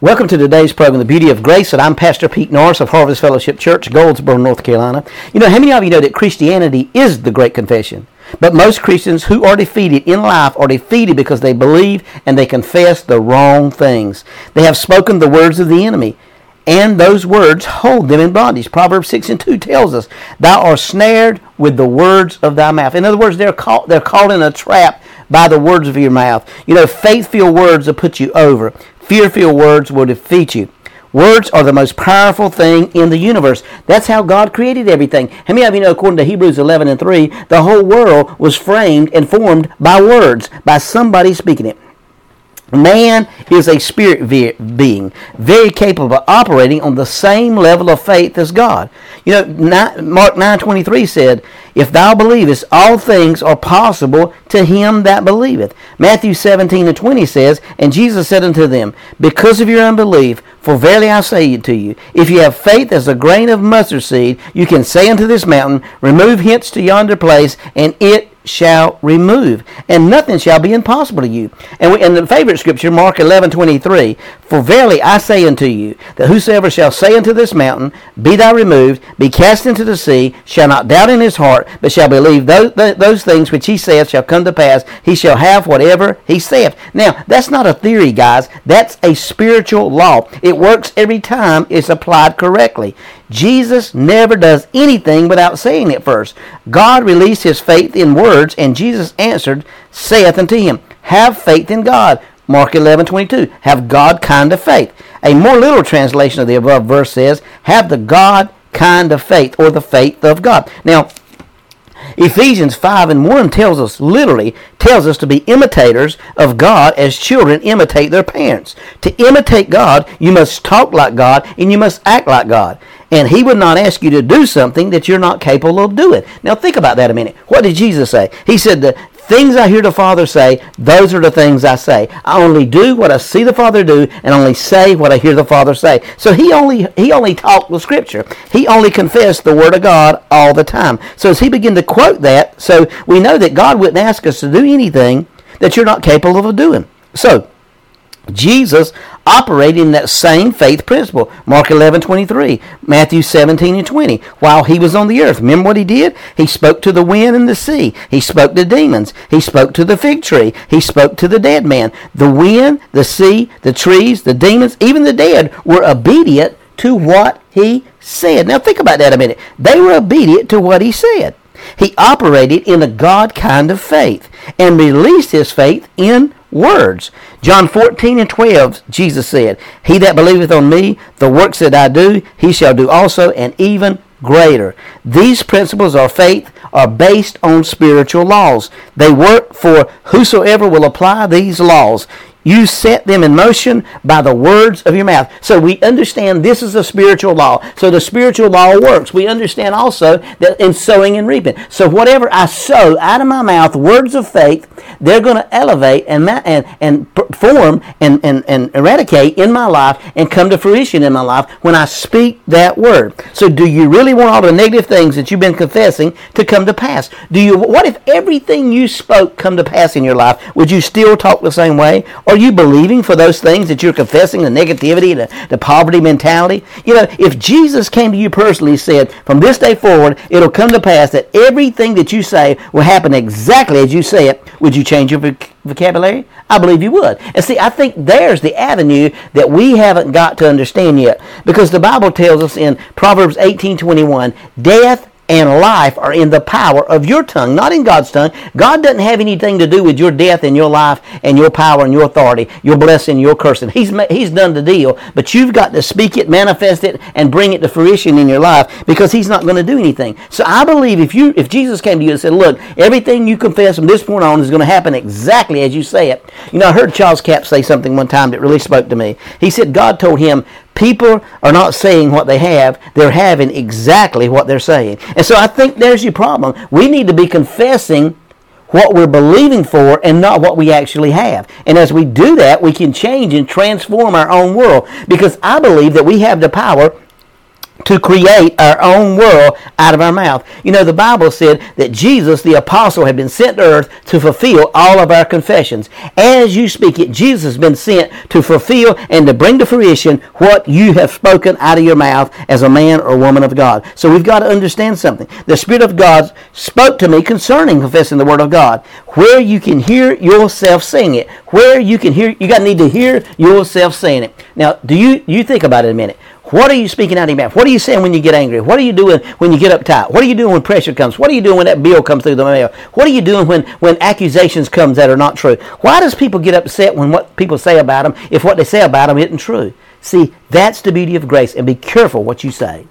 Welcome to today's program, The Beauty of Grace, and I'm Pastor Pete Norris of Harvest Fellowship Church, Goldsboro, North Carolina. You know, how many of you know that Christianity is the Great Confession? But most Christians who are defeated in life are defeated because they believe and they confess the wrong things. They have spoken the words of the enemy, and those words hold them in bondage. Proverbs 6 and 2 tells us, Thou art snared with the words of thy mouth. In other words, they're caught, they're caught in a trap by the words of your mouth. You know, faith-filled words will put you over. Fear-filled words will defeat you. Words are the most powerful thing in the universe. That's how God created everything. How many of you know, according to Hebrews 11 and 3, the whole world was framed and formed by words, by somebody speaking it. Man is a spirit being, very capable of operating on the same level of faith as God. You know, Mark 9.23 said, If thou believest, all things are possible to him that believeth. Matthew 17 and 20 says, And Jesus said unto them, Because of your unbelief, for verily I say to you, if you have faith as a grain of mustard seed, you can say unto this mountain, Remove hence to yonder place, and it shall remove, and nothing shall be impossible to you. And, we, and the favorite scripture, Mark eleven twenty three, For verily I say unto you, that whosoever shall say unto this mountain, Be thou removed, be cast into the sea, shall not doubt in his heart, but shall believe those, those things which he saith shall come to pass, he shall have whatever he saith. Now, that's not a theory, guys. That's a spiritual law. It works every time it's applied correctly. Jesus never does anything without saying it first. God released his faith in words, and Jesus answered, saith unto him, Have faith in God. Mark 11, 22. Have God kind of faith. A more literal translation of the above verse says, Have the God kind of faith, or the faith of God. Now, Ephesians 5 and 1 tells us, literally, tells us to be imitators of God as children imitate their parents. To imitate God, you must talk like God and you must act like God. And he would not ask you to do something that you're not capable of doing. Now think about that a minute. What did Jesus say? He said, the things I hear the Father say, those are the things I say. I only do what I see the Father do and only say what I hear the Father say. So he only he only talked the scripture. He only confessed the word of God all the time. So as he began to quote that, so we know that God wouldn't ask us to do anything that you're not capable of doing. So Jesus operated in that same faith principle. Mark 11, 23, Matthew 17 and 20. While he was on the earth, remember what he did? He spoke to the wind and the sea. He spoke to demons. He spoke to the fig tree. He spoke to the dead man. The wind, the sea, the trees, the demons, even the dead were obedient to what he said. Now think about that a minute. They were obedient to what he said. He operated in a God kind of faith and released his faith in words. John 14 and 12, Jesus said, He that believeth on me, the works that I do, he shall do also, and even greater. These principles of faith are based on spiritual laws. They work for whosoever will apply these laws. You set them in motion by the words of your mouth. So we understand this is a spiritual law. So the spiritual law works. We understand also that in sowing and reaping. So whatever I sow out of my mouth, words of faith, they're going to elevate and and and form and, and, and eradicate in my life and come to fruition in my life when I speak that word. So do you really want all the negative things that you've been confessing to come to pass? Do you what if everything you spoke come to pass in your life? Would you still talk the same way? Or you believing for those things that you're confessing, the negativity, the, the poverty mentality? You know, if Jesus came to you personally and said, from this day forward, it'll come to pass that everything that you say will happen exactly as you say it, would you change your vocabulary? I believe you would. And see, I think there's the avenue that we haven't got to understand yet. Because the Bible tells us in Proverbs 18:21, death and life are in the power of your tongue, not in God's tongue. God doesn't have anything to do with your death and your life and your power and your authority, your blessing, your cursing. He's, he's done the deal, but you've got to speak it, manifest it, and bring it to fruition in your life because He's not going to do anything. So I believe if you if Jesus came to you and said, "Look, everything you confess from this point on is going to happen exactly as you say it," you know, I heard Charles Capps say something one time that really spoke to me. He said God told him People are not saying what they have, they're having exactly what they're saying. And so I think there's your problem. We need to be confessing what we're believing for and not what we actually have. And as we do that, we can change and transform our own world because I believe that we have the power to create our own world out of our mouth. You know, the Bible said that Jesus, the apostle, had been sent to earth to fulfill all of our confessions. As you speak it, Jesus has been sent to fulfill and to bring to fruition what you have spoken out of your mouth as a man or woman of God. So we've got to understand something. The Spirit of God spoke to me concerning confessing the Word of God. Where you can hear yourself saying it. Where you can hear, you got to need to hear yourself saying it. Now, do you, you think about it a minute. What are you speaking out of mouth? What are you saying when you get angry? What are you doing when you get uptight? What are you doing when pressure comes? What are you doing when that bill comes through the mail? What are you doing when, when accusations comes that are not true? Why does people get upset when what people say about them if what they say about them isn't true? See, that's the beauty of grace, and be careful what you say.